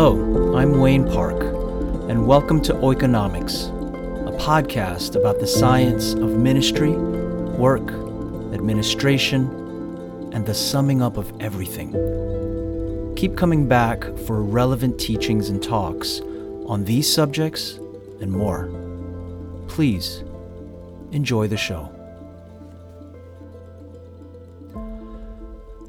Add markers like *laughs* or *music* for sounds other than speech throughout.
Hello, I'm Wayne Park, and welcome to Oikonomics, a podcast about the science of ministry, work, administration, and the summing up of everything. Keep coming back for relevant teachings and talks on these subjects and more. Please enjoy the show.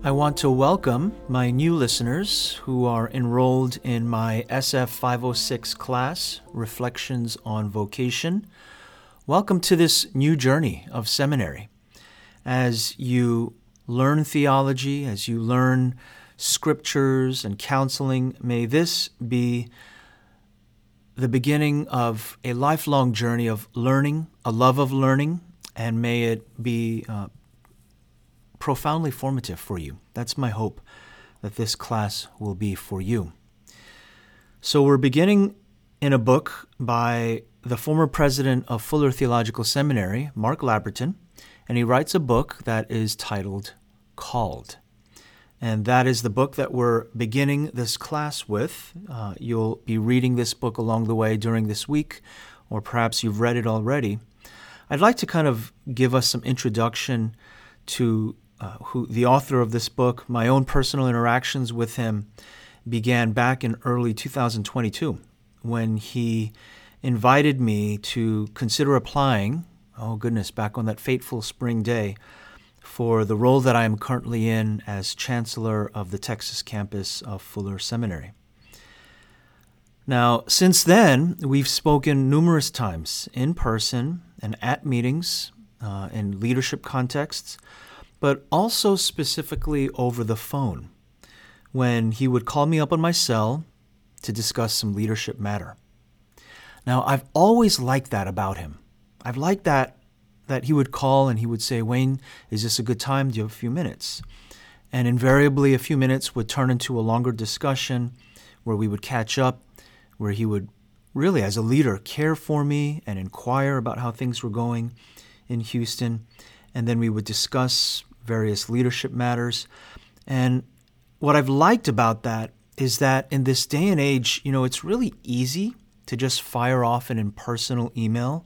I want to welcome my new listeners who are enrolled in my SF 506 class, Reflections on Vocation. Welcome to this new journey of seminary. As you learn theology, as you learn scriptures and counseling, may this be the beginning of a lifelong journey of learning, a love of learning, and may it be uh, profoundly formative for you. That's my hope that this class will be for you. So, we're beginning in a book by the former president of Fuller Theological Seminary, Mark Labberton, and he writes a book that is titled Called. And that is the book that we're beginning this class with. Uh, you'll be reading this book along the way during this week, or perhaps you've read it already. I'd like to kind of give us some introduction to uh, who the author of this book, my own personal interactions with him began back in early 2022 when he invited me to consider applying, oh goodness, back on that fateful spring day, for the role that I am currently in as Chancellor of the Texas campus of Fuller Seminary. Now, since then, we've spoken numerous times in person and at meetings uh, in leadership contexts but also specifically over the phone when he would call me up on my cell to discuss some leadership matter. Now, I've always liked that about him. I've liked that that he would call and he would say, "Wayne, is this a good time? Do you have a few minutes?" And invariably, a few minutes would turn into a longer discussion where we would catch up, where he would really, as a leader, care for me and inquire about how things were going in Houston. And then we would discuss various leadership matters. And what I've liked about that is that in this day and age, you know, it's really easy to just fire off an impersonal email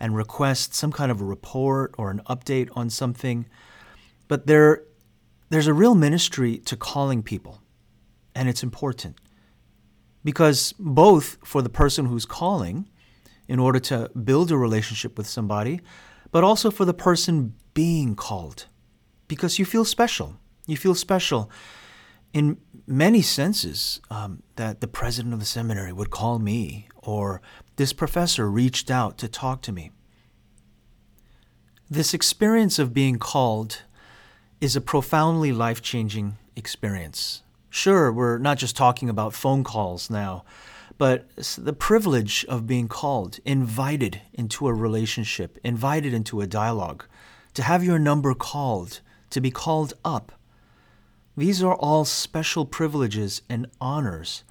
and request some kind of a report or an update on something. But there, there's a real ministry to calling people, and it's important because both for the person who's calling in order to build a relationship with somebody, but also for the person being called because you feel special. You feel special in many senses um, that the president of the seminary would call me or this professor reached out to talk to me. This experience of being called is a profoundly life changing experience. Sure, we're not just talking about phone calls now, but the privilege of being called, invited into a relationship, invited into a dialogue, to have your number called, to be called up. These are all special privileges and honors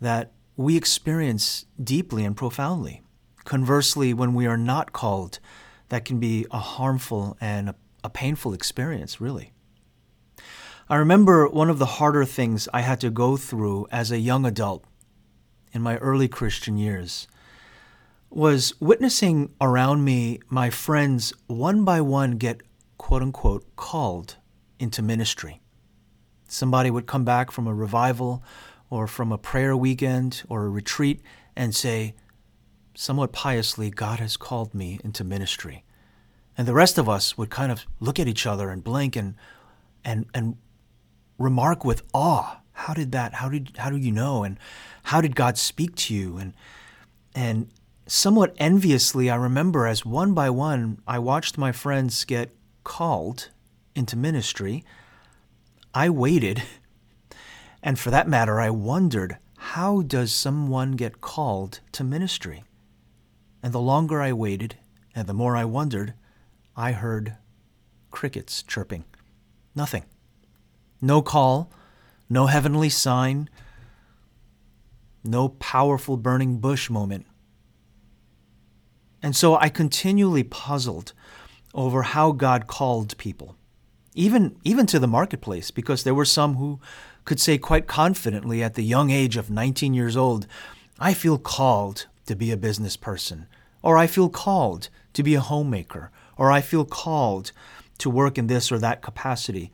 that we experience deeply and profoundly. Conversely, when we are not called, that can be a harmful and a, a painful experience, really. I remember one of the harder things I had to go through as a young adult in my early Christian years was witnessing around me my friends one by one get quote unquote called into ministry. Somebody would come back from a revival or from a prayer weekend or a retreat and say, somewhat piously, God has called me into ministry. And the rest of us would kind of look at each other and blink and and and remark with awe, how did that how did how do you know and how did God speak to you and and somewhat enviously I remember as one by one I watched my friends get called into ministry, I waited. *laughs* And for that matter, I wondered how does someone get called to ministry? And the longer I waited and the more I wondered, I heard crickets chirping. Nothing. No call, no heavenly sign, no powerful burning bush moment. And so I continually puzzled over how God called people, even, even to the marketplace, because there were some who could say quite confidently at the young age of 19 years old, I feel called to be a business person, or I feel called to be a homemaker, or I feel called to work in this or that capacity.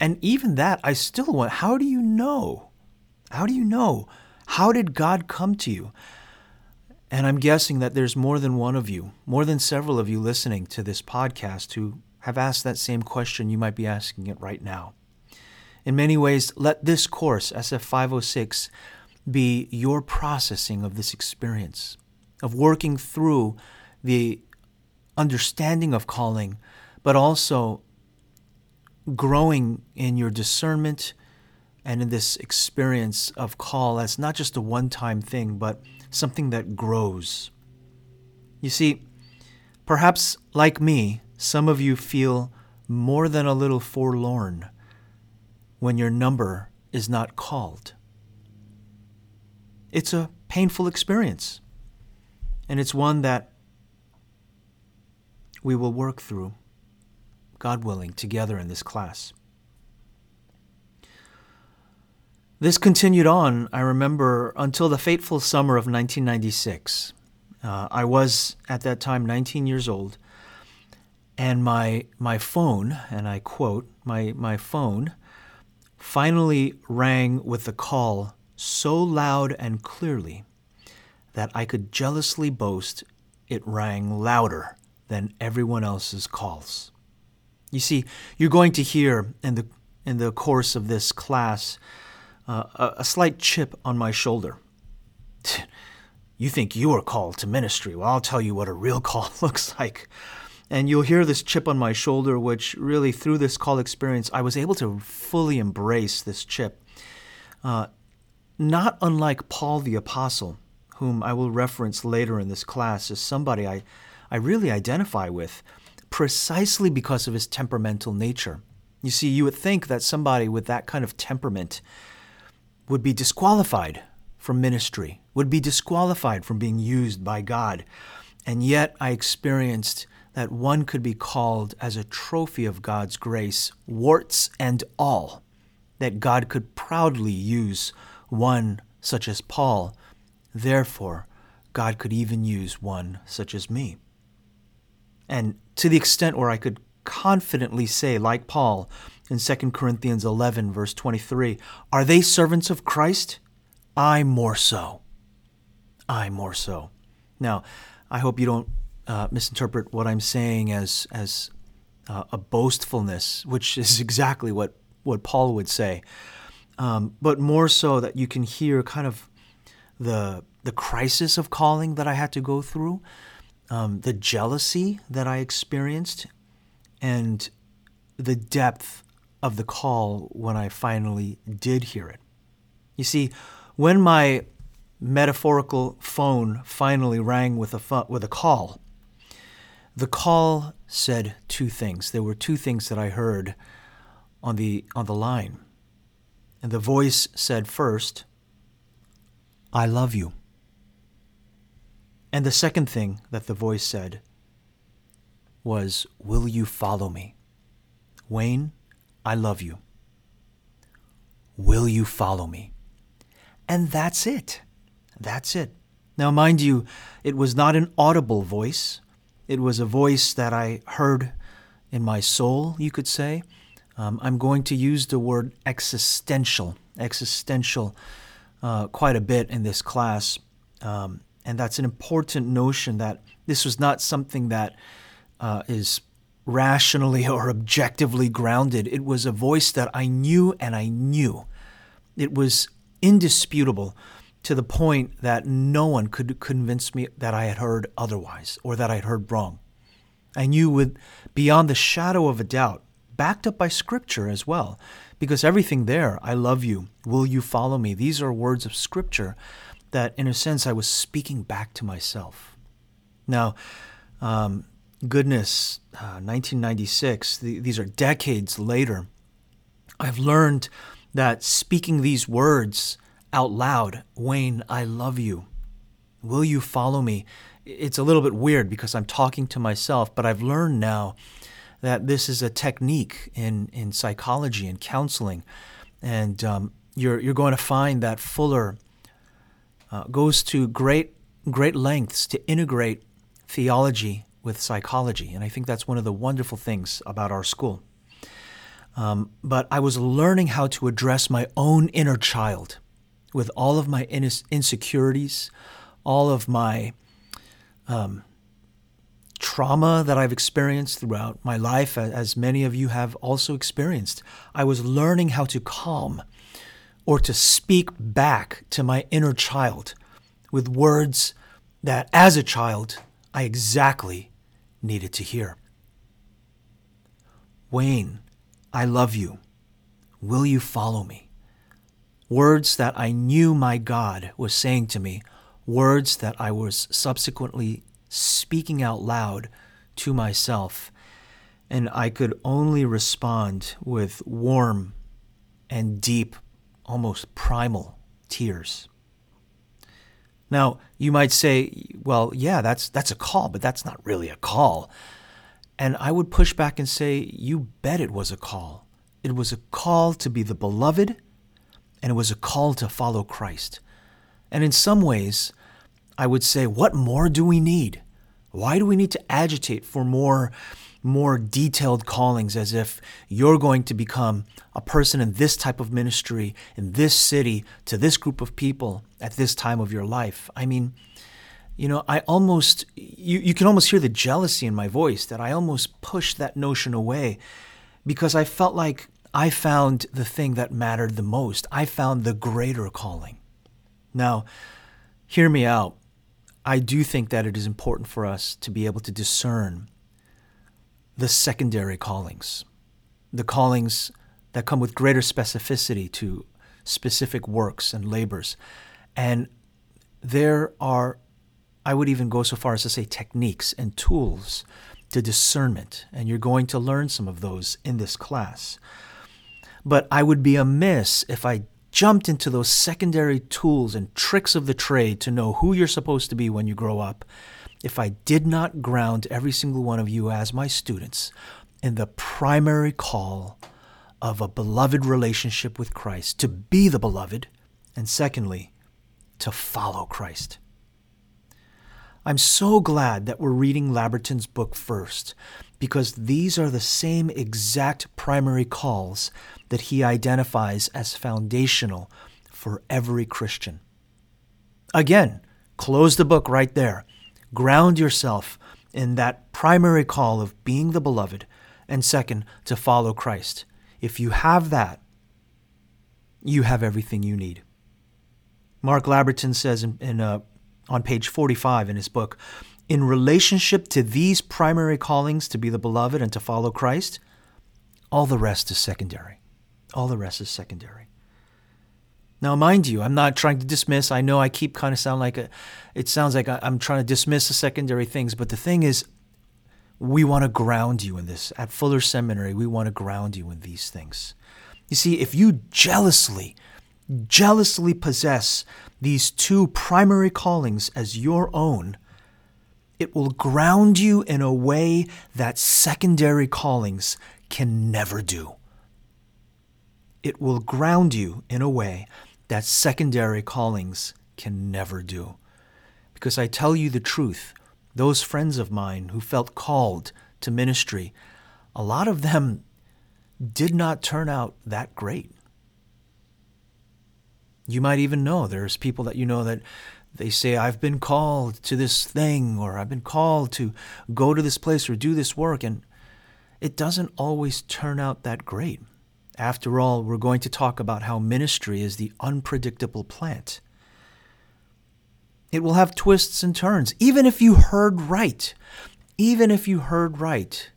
And even that, I still want, how do you know? How do you know? How did God come to you? And I'm guessing that there's more than one of you, more than several of you listening to this podcast who have asked that same question. You might be asking it right now. In many ways, let this course, SF 506, be your processing of this experience, of working through the understanding of calling, but also growing in your discernment and in this experience of call as not just a one time thing, but something that grows. You see, perhaps like me, some of you feel more than a little forlorn when your number is not called. It's a painful experience, and it's one that we will work through, God willing, together in this class. This continued on, I remember, until the fateful summer of 1996. Uh, I was at that time 19 years old, and my my phone, and I quote, my my phone finally rang with the call so loud and clearly that I could jealously boast it rang louder than everyone else's calls. You see, you're going to hear in the in the course of this class uh, a, slight chip on my shoulder. *laughs* you think you are called to ministry. Well, I'll tell you what a real call *laughs* looks like. And you'll hear this chip on my shoulder, which really, through this call experience, I was able to fully embrace this chip. Uh, not unlike Paul the Apostle, whom I will reference later in this class as somebody I, I really identify with, precisely because of his temperamental nature. You see, you would think that somebody with that kind of temperament would be disqualified from ministry, would be disqualified from being used by God. And yet I experienced that one could be called as a trophy of God's grace, warts and all, that God could proudly use one such as Paul. Therefore, God could even use one such as me. And to the extent where I could confidently say, like Paul, in 2 Corinthians 11, verse 23. Are they servants of Christ? I more so. I more so. Now, I hope you don't uh, misinterpret what I'm saying as, as uh, a boastfulness, which is *laughs* exactly what, what Paul would say, um, but more so that you can hear kind of the, the crisis of calling that I had to go through, um, the jealousy that I experienced, and the depth of the call when I finally did hear it. You see, when my metaphorical phone finally rang with a, with a call, the call said two things. There were two things that I heard on the, on the line. And the voice said first, I love you. And the second thing that the voice said was, Will you follow me? Wayne, I love you. Will you follow me? And that's it. That's it. Now, mind you, it was not an audible voice. It was a voice that I heard in my soul, you could say. Um, I'm going to use the word existential, existential, uh, quite a bit in this class. Um, and that's an important notion that this was not something that uh, is rationally or objectively grounded. It was a voice that I knew and I knew. It was indisputable to the point that no one could convince me that I had heard otherwise or that I had heard wrong. I knew with beyond the shadow of a doubt, backed up by scripture as well, because everything there, I love you, will you follow me? These are words of scripture that, in a sense, I was speaking back to myself. Now, um, goodness, uh, 1996, the, these are decades later, I've learned that speaking these words out loud, Wayne, I love you. Will you follow me? It's a little bit weird because I'm talking to myself, but I've learned now that this is a technique in, in psychology and counseling. And um, you're, you're going to find that Fuller uh, goes to great, great lengths to integrate theology with psychology. And I think that's one of the wonderful things about our school. Um, but I was learning how to address my own inner child with all of my insecurities, all of my um, trauma that I've experienced throughout my life, as many of you have also experienced. I was learning how to calm or to speak back to my inner child with words that, as a child, I exactly needed to hear. Wayne, I love you. Will you follow me? Words that I knew my God was saying to me, words that I was subsequently speaking out loud to myself. And I could only respond with warm and deep, almost primal tears. Now, you might say, well, yeah, that's, that's a call, but that's not really a call. And I would push back and say, you bet it was a call. It was a call to be the beloved, and it was a call to follow Christ. And in some ways, I would say, what more do we need? Why do we need to agitate for more more detailed callings as if you're going to become a person in this type of ministry in this city to this group of people at this time of your life. I mean, you know, I almost you, you can almost hear the jealousy in my voice that I almost pushed that notion away because I felt like I found the thing that mattered the most. I found the greater calling. Now, hear me out. I do think that it is important for us to be able to discern the secondary callings, the callings that come with greater specificity to specific works and labors. And there are, I would even go so far as to say, techniques and tools to discernment. And you're going to learn some of those in this class. But I would be amiss if I jumped into those secondary tools and tricks of the trade to know who you're supposed to be when you grow up, if I did not ground every single one of you as my students in the primary call of a beloved relationship with Christ, to be the beloved, and secondly, to follow Christ. I'm so glad that we're reading Labberton's book first because these are the same exact primary calls that he identifies as foundational for every Christian. Again, close the book right there. Ground yourself in that primary call of being the beloved, and second, to follow Christ. If you have that, you have everything you need. Mark Labberton says in, in uh, on page 45 in his book in relationship to these primary callings to be the beloved and to follow Christ, all the rest is secondary. All the rest is secondary. Now, mind you, I'm not trying to dismiss. I know I keep kind of sound like a, it sounds like I'm trying to dismiss the secondary things, but the thing is, we want to ground you in this. At Fuller Seminary, we want to ground you in these things. You see, if you jealously, jealously possess these two primary callings as your own, it will ground you in a way that secondary callings can never do. It will ground you in a way that secondary callings can never do. Because I tell you the truth, those friends of mine who felt called to ministry, a lot of them did not turn out that great. You might even know there's people that you know that they say, I've been called to this thing, or I've been called to go to this place or do this work. And it doesn't always turn out that great. After all, we're going to talk about how ministry is the unpredictable plant. It will have twists and turns, even if you heard right. Even if you heard right,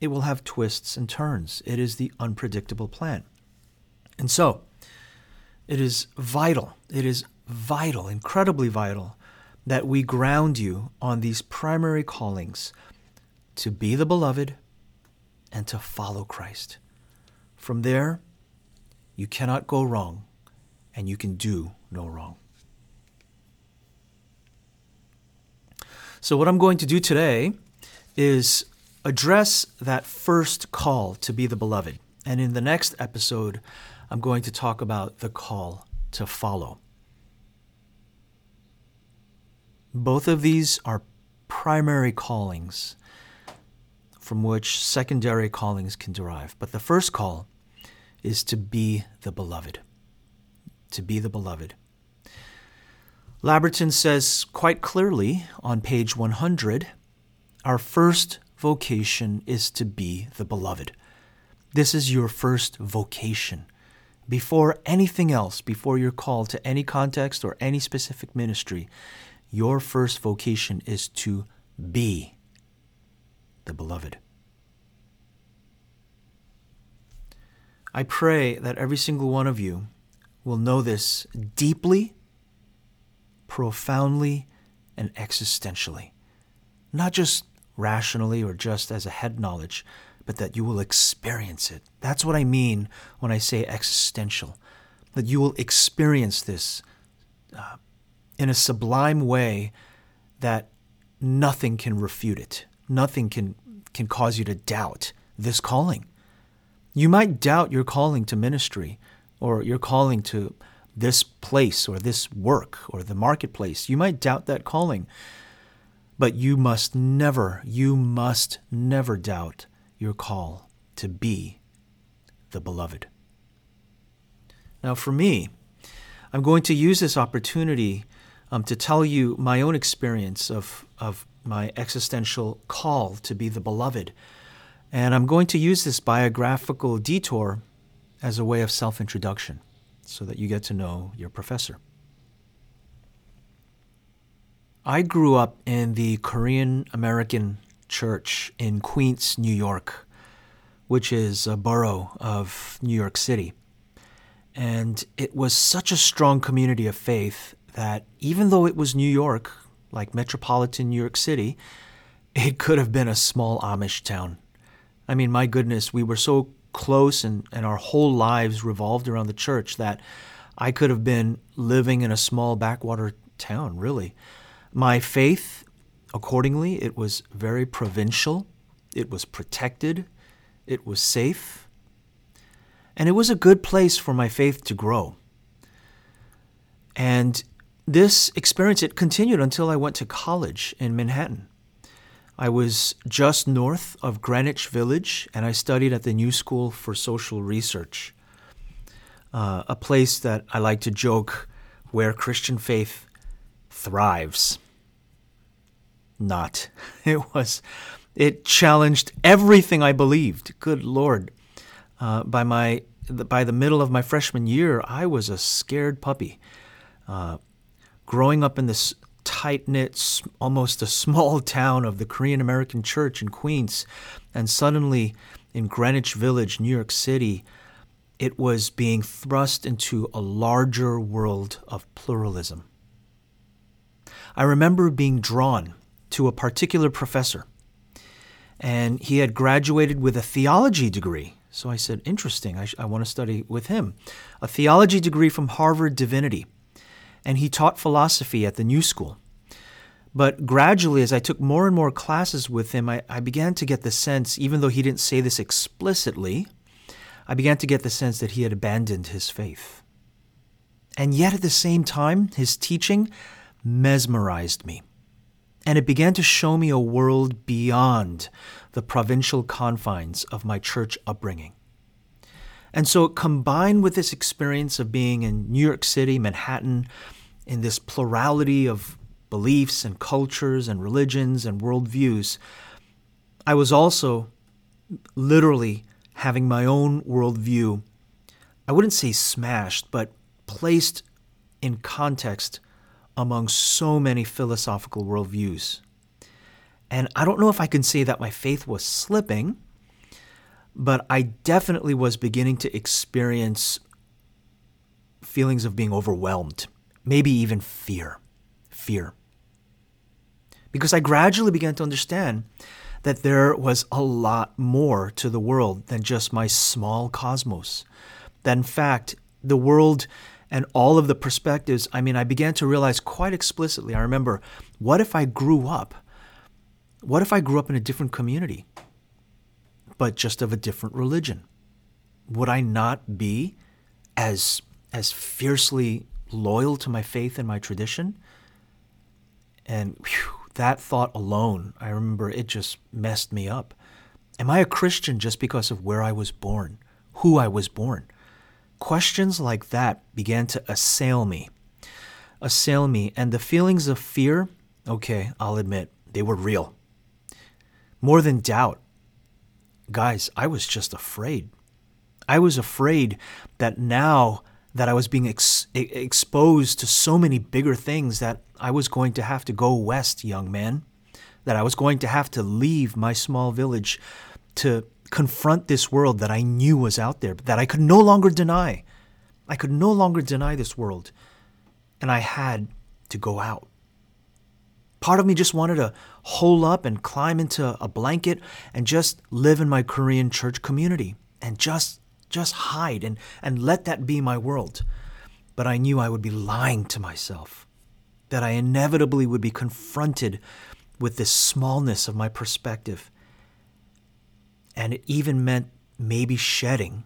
it will have twists and turns. It is the unpredictable plant. And so, it is vital, it is vital, incredibly vital, that we ground you on these primary callings to be the beloved and to follow Christ. From there, you cannot go wrong and you can do no wrong. So, what I'm going to do today is address that first call to be the beloved. And in the next episode, I'm going to talk about the call to follow. Both of these are primary callings from which secondary callings can derive. But the first call is to be the beloved. To be the beloved. Labberton says quite clearly on page 100 our first vocation is to be the beloved. This is your first vocation. Before anything else, before you're called to any context or any specific ministry, your first vocation is to be the beloved. I pray that every single one of you will know this deeply, profoundly, and existentially. Not just rationally or just as a head knowledge, but that you will experience it. That's what I mean when I say existential. That you will experience this uh, in a sublime way that nothing can refute it. Nothing can, can cause you to doubt this calling. You might doubt your calling to ministry or your calling to this place or this work or the marketplace. You might doubt that calling. But you must never, you must never doubt your call to be the beloved. Now, for me, I'm going to use this opportunity um, to tell you my own experience of, of my existential call to be the beloved. And I'm going to use this biographical detour as a way of self introduction so that you get to know your professor. I grew up in the Korean American church in Queens, New York, which is a borough of New York City. And it was such a strong community of faith that even though it was New York, like metropolitan New York City, it could have been a small Amish town. I mean, my goodness, we were so close and, and our whole lives revolved around the church that I could have been living in a small backwater town, really. My faith, accordingly, it was very provincial, it was protected, it was safe, and it was a good place for my faith to grow. And this experience, it continued until I went to college in Manhattan. I was just north of Greenwich Village, and I studied at the New School for Social Research, uh, a place that I like to joke where Christian faith thrives. Not. *laughs* It was, it challenged everything I believed. Good Lord. Uh, by my by the middle of my freshman year, I was a scared puppy. Uh, growing up in this tight knit, almost a small *laughs* town of the Korean American Church in Queens, and suddenly in Greenwich Village, New York City, it was being thrust into a larger world of pluralism. I remember being drawn to a particular professor, and he had graduated with a theology degree. So I said, Interesting, I, sh- I want to study with him. A theology degree from Harvard Divinity. And he taught philosophy at the New School. But gradually, as I took more and more classes with him, I, I began to get the sense, even though he didn't say this explicitly, I began to get the sense that he had abandoned his faith. And yet, at the same time, his teaching mesmerized me. And it began to show me a world beyond the provincial confines of my church upbringing. And so, combined with this experience of being in New York City, Manhattan, in this plurality of beliefs and cultures and religions and worldviews, I was also literally having my own worldview, I wouldn't say smashed, but placed in context among so many philosophical worldviews. And I don't know if I can say that my faith was slipping, but I definitely was beginning to experience feelings of being overwhelmed, maybe even fear. Fear. Because I gradually began to understand that there was a lot more to the world than just my small cosmos. That in fact, the world and all of the perspectives, I mean, I began to realize quite explicitly. I remember, what if I grew up? What if I grew up in a different community, but just of a different religion? Would I not be as as fiercely loyal to my faith and my tradition. And whew, that thought alone, I remember it just messed me up. Am I a Christian just because of where I was born, who I was born? Questions like that began to assail me. Assail me, and the feelings of fear, okay, I'll admit, they were real. More than doubt. Guys, I was just afraid. I was afraid that now that I was being ex- exposed to so many bigger things that I was going to have to go west, young man, that I was going to have to leave my small village to confront this world that I knew was out there, but that I could no longer deny. I could no longer deny this world. And I had to go out. Part of me just wanted to hole up and climb into a blanket and just live in my Korean church community and just just hide and, and let that be my world. But I knew I would be lying to myself, that I inevitably would be confronted with this smallness of my perspective. And it even meant maybe shedding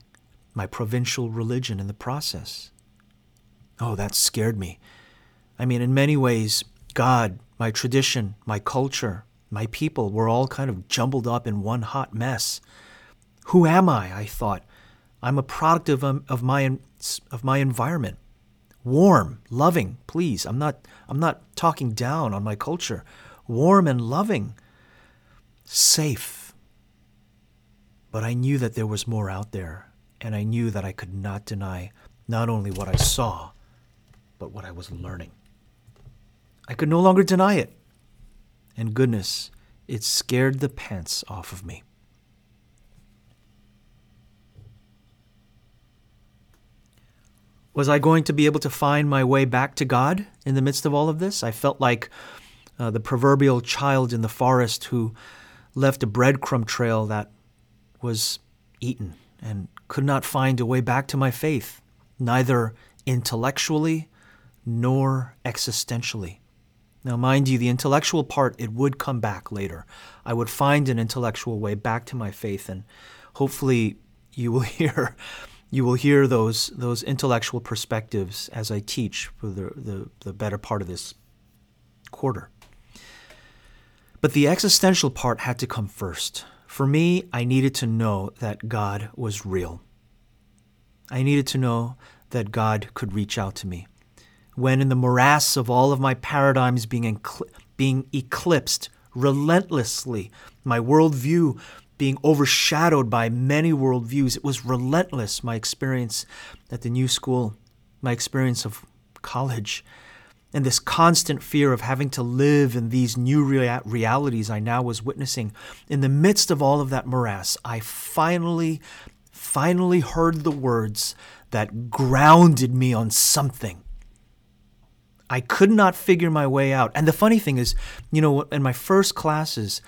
my provincial religion in the process. Oh, that scared me. I mean, in many ways, God, my tradition, my culture, my people were all kind of jumbled up in one hot mess. Who am I? I thought. I'm a product of, um, of, my, of my environment. Warm, loving, please. I'm not, I'm not talking down on my culture. Warm and loving, safe. But I knew that there was more out there, and I knew that I could not deny not only what I saw, but what I was learning. I could no longer deny it. And goodness, it scared the pants off of me. Was I going to be able to find my way back to God in the midst of all of this? I felt like uh, the proverbial child in the forest who left a breadcrumb trail that was eaten and could not find a way back to my faith, neither intellectually nor existentially. Now, mind you, the intellectual part, it would come back later. I would find an intellectual way back to my faith, and hopefully, you will *laughs* hear you will hear those those intellectual perspectives as I teach for the, the, the better part of this quarter. But the existential part had to come first. For me, I needed to know that God was real. I needed to know that God could reach out to me. When in the morass of all of my paradigms being, being eclipsed relentlessly, my worldview being overshadowed by many worldviews. It was relentless, my experience at the new school, my experience of college, and this constant fear of having to live in these new rea- realities I now was witnessing. In the midst of all of that morass, I finally, finally heard the words that grounded me on something. I could not figure my way out. And the funny thing is, you know, in my first classes,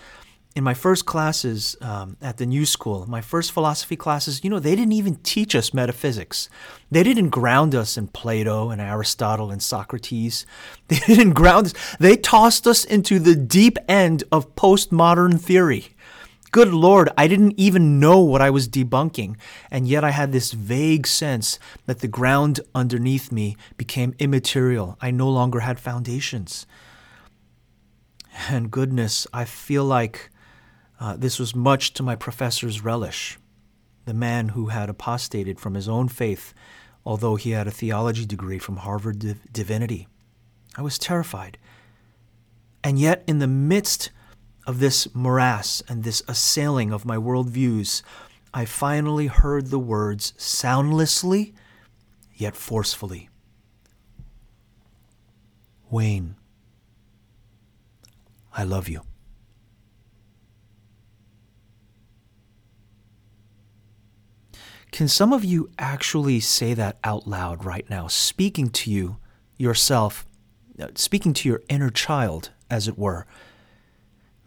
in my first classes um, at the new school, my first philosophy classes, you know, they didn't even teach us metaphysics. They didn't ground us in Plato and Aristotle and Socrates. *laughs* They didn't ground us. They tossed us into the deep end of postmodern theory. Good Lord, I didn't even know what I was debunking, and yet I had this vague sense that the ground underneath me became immaterial. I no longer had foundations. And goodness, I feel like uh, this was much to my professor's relish. The man who had apostated from his own faith, although he had a theology degree from Harvard Div- Divinity. I was terrified. And yet, in the midst of this morass and this assailing of my worldviews, I finally heard the words soundlessly yet forcefully Wayne, I love you. Can some of you actually say that out loud right now, speaking to you yourself, uh, speaking to your inner child, as it were?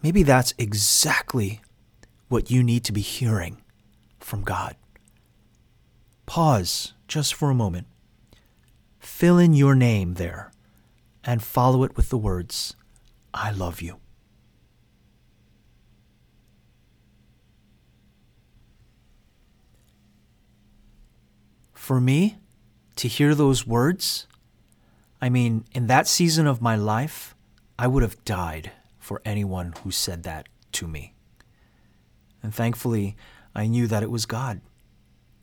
Maybe that's exactly what you need to be hearing from God. Pause just for a moment. Fill in your name there and follow it with the words, I love you. For me, to hear those words, I mean, in that season of my life, I would have died for anyone who said that to me. And thankfully, I knew that it was God.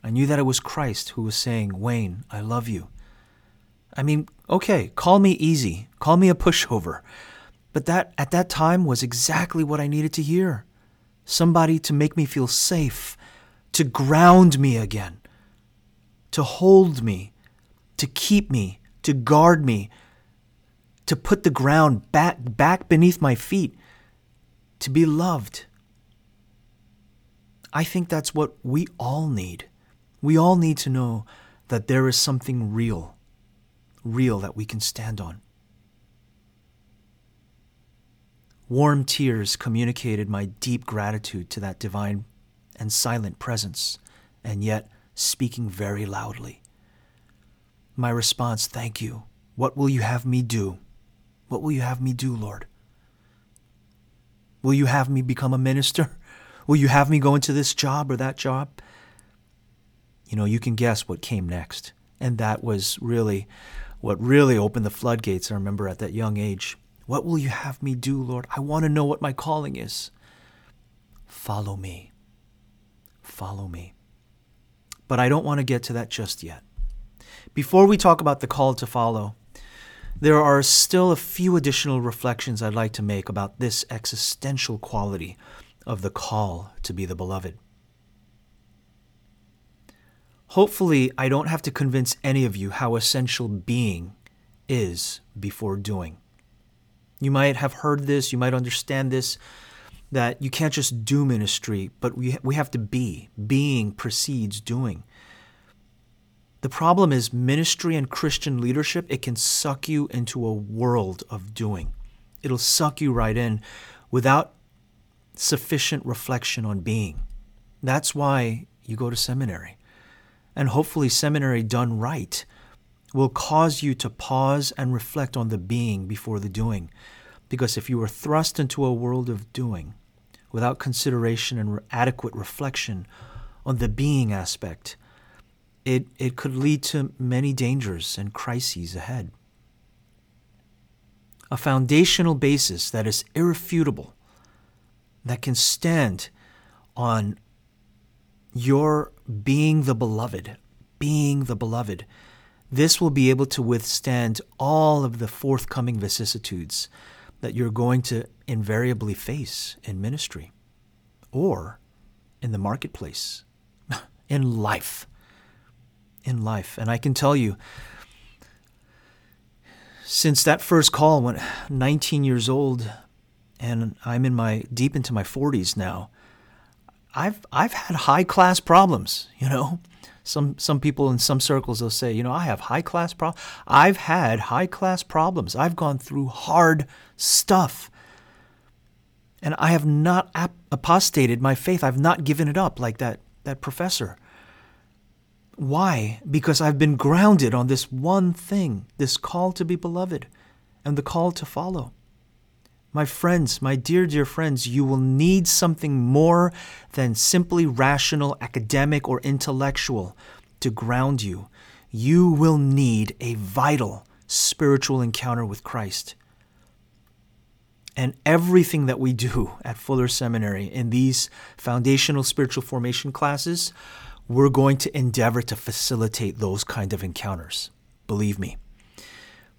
I knew that it was Christ who was saying, Wayne, I love you. I mean, okay, call me easy, call me a pushover. But that at that time was exactly what I needed to hear. Somebody to make me feel safe, to ground me again, to hold me, to keep me, to guard me, to put the ground back, back beneath my feet, to be loved. I think that's what we all need. We all need to know that there is something real, real that we can stand on. Warm tears communicated my deep gratitude to that divine and silent presence, and yet speaking very loudly. My response, thank you. What will you have me do? What will you have me do, Lord? Will you have me become a minister? *laughs* Will you have me go into this job or that job? You know, you can guess what came next. And that was really what really opened the floodgates, I remember at that young age. What will you have me do, Lord? I want to know what my calling is. Follow me. Follow me. But I don't want to get to that just yet. Before we talk about the call to follow, there are still a few additional reflections I'd like to make about this existential quality of the call to be the beloved. Hopefully, I don't have to convince any of you how essential being is before doing. You might have heard this, you might understand this, that you can't just do ministry, but we, we have to be. Being precedes doing. The problem is ministry and Christian leadership, it can suck you into a world of doing. It'll suck you right in without sufficient reflection on being. That's why you go to seminary. And hopefully, seminary done right will cause you to pause and reflect on the being before the doing. Because if you are thrust into a world of doing without consideration and adequate reflection on the being aspect, it, it could lead to many dangers and crises ahead. A foundational basis that is irrefutable that can stand on your being the beloved, being the beloved. This will be able to withstand all of the forthcoming vicissitudes that you're going to invariably face in ministry or in the marketplace, *laughs* in life. In life. And I can tell you, since that first call when 19 years old and I'm in my deep into my 40s now. I've I've had high class problems, you know. Some some people in some circles they'll say, you know, I have high class problems. I've had high class problems. I've gone through hard stuff. And I have not ap- apostated my faith. I've not given it up like that that professor. Why? Because I've been grounded on this one thing, this call to be beloved and the call to follow. My friends, my dear, dear friends, you will need something more than simply rational, academic, or intellectual to ground you. You will need a vital spiritual encounter with Christ. And everything that we do at Fuller Seminary in these foundational spiritual formation classes, we're going to endeavor to facilitate those kind of encounters. Believe me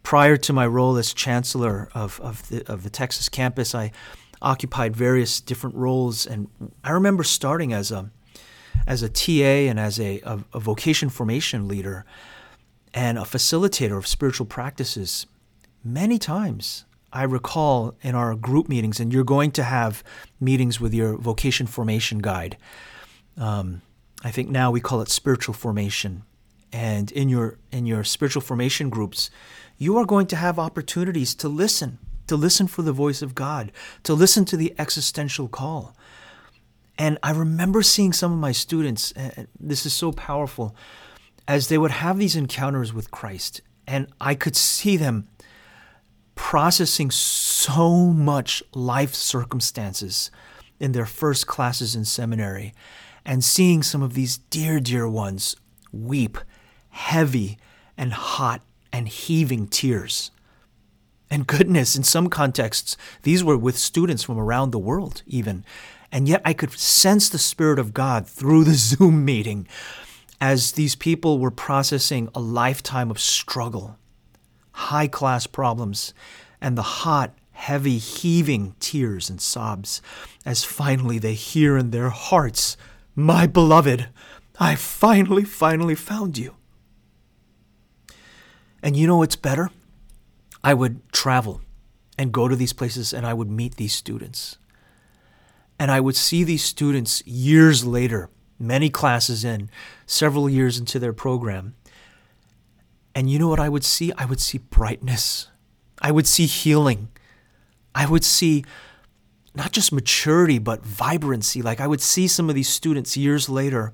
prior to my role as chancellor of, of, the, of the Texas campus, I occupied various different roles. And I remember starting as a, as a TA and as a, a, a vocation formation leader and a facilitator of spiritual practices many times. I recall in our group meetings, and you're going to have meetings with your vocation formation guide. Um, I think now we call it spiritual formation. And in your in your spiritual formation groups, you are going to have opportunities to listen, to listen for the voice of God, to listen to the existential call. And I remember seeing some of my students, this is so powerful, as they would have these encounters with Christ. And I could see them processing so much life circumstances in their first classes in seminary and seeing some of these dear, dear ones weep heavy and hot and heaving tears. And goodness, in some contexts, these were with students from around the world, even. And yet I could sense the Spirit of God through the *laughs* Zoom meeting as these people were processing a lifetime of struggle, high class problems, and the hot, heavy, heaving tears and sobs as finally they hear in their hearts, My beloved, I finally, finally found you. And you know what's better? I would travel and go to these places and I would meet these students. And I would see these students years later, many classes in, several years into their program. And you know what I would see? I would see brightness. I would see healing. I would see not just maturity, but vibrancy. Like I would see some of these students years later,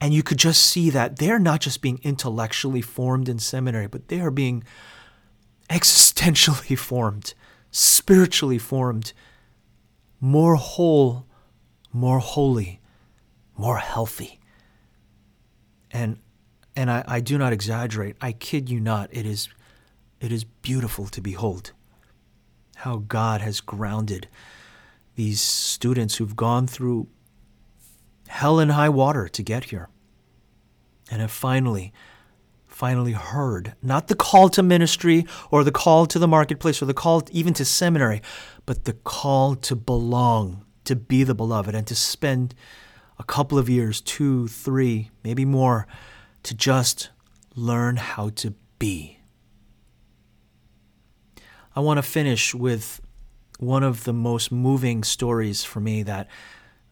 and you could just see that they're not just being intellectually formed in seminary, but they are being existentially *laughs* formed, spiritually formed, more whole, more holy, more healthy. And and I, I do not exaggerate, I kid you not, it is it is beautiful to behold how God has grounded these students who've gone through hell and high water to get here and have finally finally heard not the call to ministry or the call to the marketplace or the call even to seminary but the call to belong to be the beloved and to spend a couple of years two three maybe more to just learn how to be. I want to finish with one of the most moving stories for me that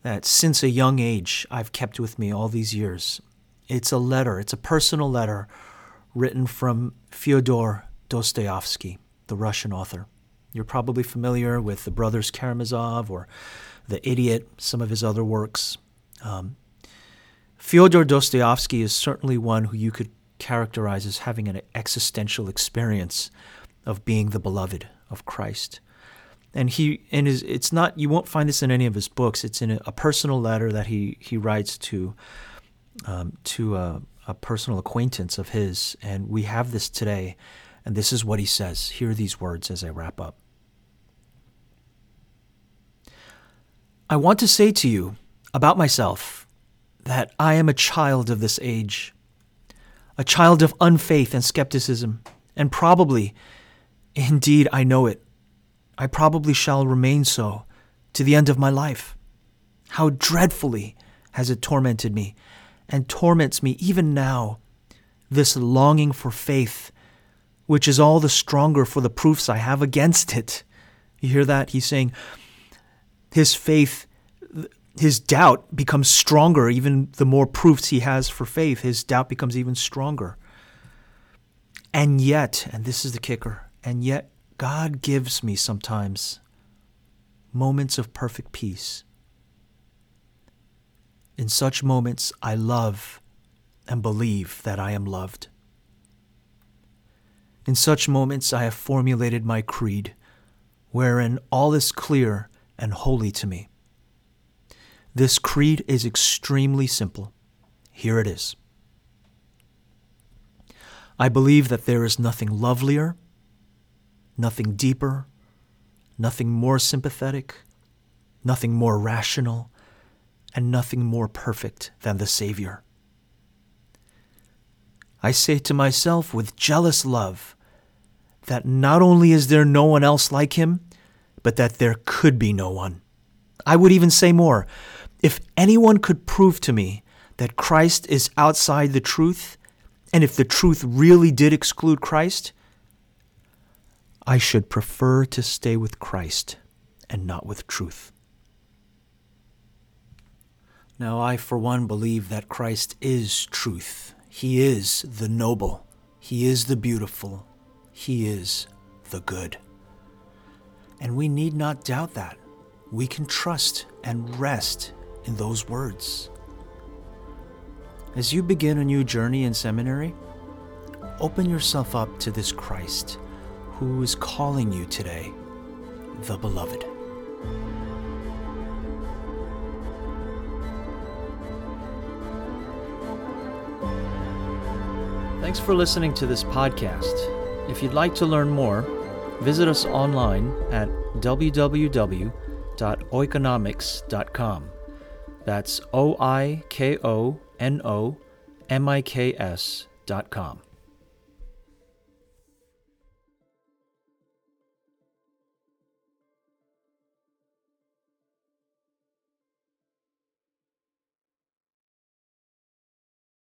that since a young age I've kept with me all these years. It's a letter, it's a personal letter written from Fyodor Dostoevsky, the Russian author. You're probably familiar with the Brothers Karamazov or The Idiot, some of his other works. Um, Fyodor Dostoevsky is certainly one who you could characterize as having an existential experience of being the beloved of Christ and he and his it's not you won't find this in any of his books. It's in a, a personal letter that he he writes to um, to a, a personal acquaintance of his, and we have this today. And this is what he says. Hear these words as I wrap up. I want to say to you about myself that I am a child of this age, a child of unfaith and skepticism, and probably, indeed, I know it, I probably shall remain so to the end of my life. How dreadfully has it tormented me, and torments me even now, this longing for faith, which is all the stronger for the proofs I have against it. You hear that? He's saying his faith, his doubt becomes stronger, even the more proofs he has for faith, his doubt becomes even stronger. And yet, and this is the kicker, and yet God gives me sometimes moments of perfect peace. In such moments, I love and believe that I am loved. In such moments, I have formulated my creed, wherein all is clear and holy to me. This creed is extremely simple. Here it is. I believe that there is nothing lovelier nothing deeper, nothing more sympathetic, nothing more rational, and nothing more perfect than the Savior. I say to myself with jealous love that not only is there no one else like him, but that there could be no one. I would even say more. If anyone could prove to me that Christ is outside the truth, and if the truth really did exclude Christ, I should prefer to stay with Christ and not with truth. Now, I, for one, believe that Christ is truth. He is the noble. He is the beautiful. He is the good. And we need not doubt that. We can trust and rest in those words. As you begin a new journey in seminary, open yourself up to this Christ who is calling you today, the beloved. Thanks for listening to this podcast. If you'd like to learn more, visit us online at www.oikonomics.com. That's O I K O N O M I K S dot com.